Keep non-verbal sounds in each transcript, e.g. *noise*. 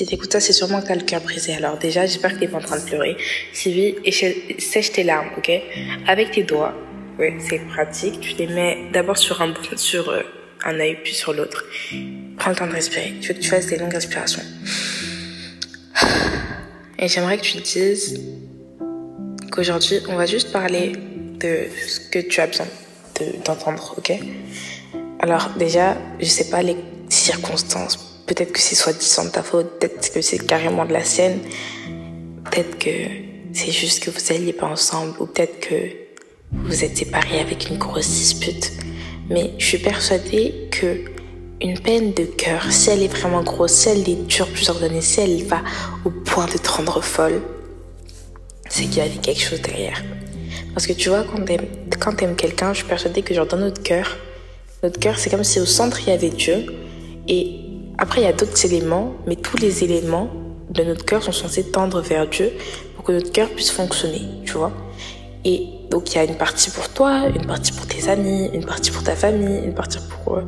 Si t'écoutes ça, c'est sûrement que t'as cœur brisé. Alors déjà, j'espère que t'es pas en train de pleurer. Oui, sèche tes larmes, ok? Avec tes doigts. Ouais, c'est pratique. Tu les mets d'abord sur un sur euh, un œil puis sur l'autre. Prends le temps de respirer. Tu veux que tu fasses des longues respirations. Et j'aimerais que tu te dises qu'aujourd'hui, on va juste parler de ce que tu as besoin d'entendre, ok? Alors déjà, je sais pas les circonstances Peut-être que c'est soi-disant de ta faute, peut-être que c'est carrément de la scène, peut-être que c'est juste que vous n'alliez pas ensemble, ou peut-être que vous êtes séparés avec une grosse dispute. Mais je suis persuadée que une peine de cœur, si elle est vraiment grosse, si elle est dure plusieurs années, si elle va au point de te rendre folle, c'est qu'il y avait quelque chose derrière. Parce que tu vois, quand t'aimes, quand t'aimes quelqu'un, je suis persuadée que genre dans notre cœur, notre cœur, c'est comme si au centre il y avait Dieu, et après, il y a d'autres éléments, mais tous les éléments de notre cœur sont censés tendre vers Dieu pour que notre cœur puisse fonctionner, tu vois. Et donc, il y a une partie pour toi, une partie pour tes amis, une partie pour ta famille, une partie pour, euh,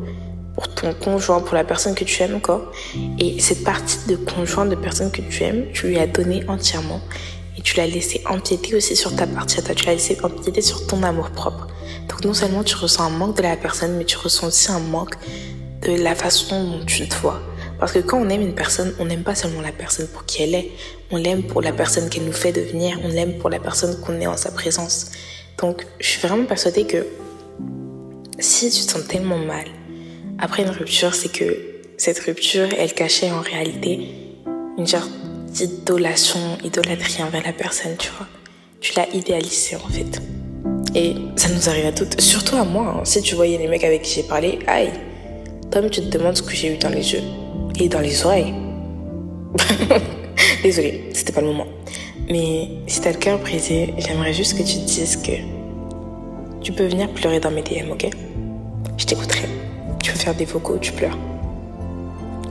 ton conjoint, pour la personne que tu aimes encore. Et cette partie de conjoint, de personne que tu aimes, tu lui as donné entièrement. Et tu l'as laissé empiéter aussi sur ta partie à toi. Tu l'as laissé empiéter sur ton amour propre. Donc, non seulement tu ressens un manque de la personne, mais tu ressens aussi un manque de la façon dont tu te vois. Parce que quand on aime une personne, on n'aime pas seulement la personne pour qui elle est, on l'aime pour la personne qu'elle nous fait devenir, on l'aime pour la personne qu'on est en sa présence. Donc, je suis vraiment persuadée que si tu te sens tellement mal après une rupture, c'est que cette rupture, elle cachait en réalité une sorte d'idolation, idolâtrie envers la personne, tu vois. Tu l'as idéalisée en fait. Et ça nous arrive à toutes, surtout à moi. Hein. Si tu voyais les mecs avec qui j'ai parlé, aïe, toi tu te demandes ce que j'ai eu dans les yeux et dans les oreilles. *laughs* Désolée, c'était pas le moment. Mais si t'as le cœur brisé, j'aimerais juste que tu te dises que tu peux venir pleurer dans mes DM, ok? Je t'écouterai. Tu veux faire des vocaux, tu pleures.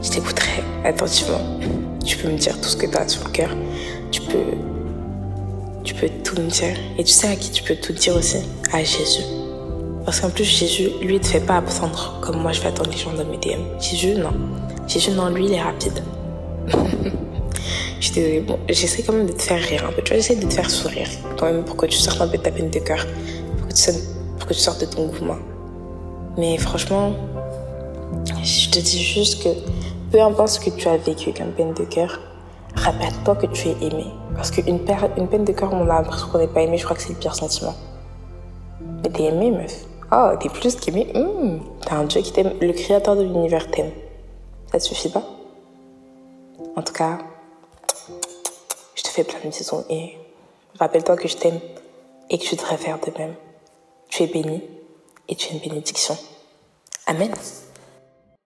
Je t'écouterai attentivement. Tu peux me dire tout ce que t'as sur le cœur. Tu peux, tu peux tout me dire. Et tu sais à qui tu peux tout dire aussi? À Jésus. Parce qu'en plus, Jésus, lui, ne te fait pas attendre comme moi je fais attendre les gens dans mes DM. Jésus, non. Jésus, non, lui, il est rapide. *laughs* je. Bon, j'essaie quand même de te faire rire un peu. Tu vois, j'essaie de te faire sourire. Quand même, pour que tu sortes un peu de ta peine de cœur. Pour que tu, pour que tu sortes de ton mouvement. Mais franchement, je te dis juste que peu importe ce que tu as vécu comme peine de cœur, rappelle-toi que tu es aimé. Parce qu'une une peine de cœur, on a l'impression qu'on n'est pas aimé, je crois que c'est le pire sentiment. Mais t'es aimé, meuf. Oh, t'es plus qu'aimé. Mmh. T'as un Dieu qui t'aime. Le créateur de l'univers t'aime. Ça te suffit pas? En tout cas, je te fais plein de bisous et rappelle-toi que je t'aime et que je devrais faire de même. Tu es béni et tu es une bénédiction. Amen.